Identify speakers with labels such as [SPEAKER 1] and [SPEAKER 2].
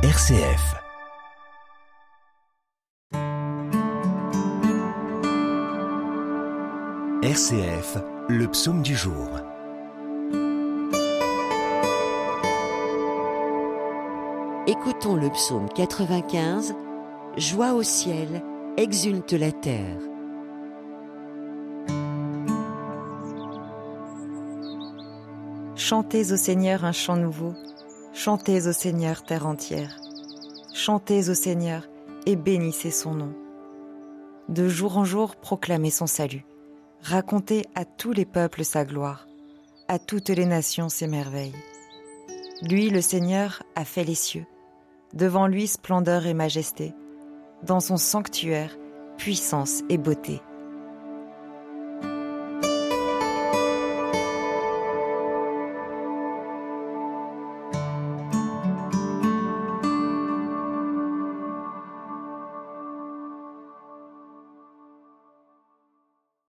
[SPEAKER 1] RCF. RCF, le psaume du jour.
[SPEAKER 2] Écoutons le psaume 95. Joie au ciel, exulte la terre.
[SPEAKER 3] Chantez au Seigneur un chant nouveau, chantez au Seigneur terre entière, chantez au Seigneur et bénissez son nom. De jour en jour proclamez son salut, racontez à tous les peuples sa gloire, à toutes les nations ses merveilles. Lui, le Seigneur, a fait les cieux, devant lui splendeur et majesté, dans son sanctuaire, puissance et beauté.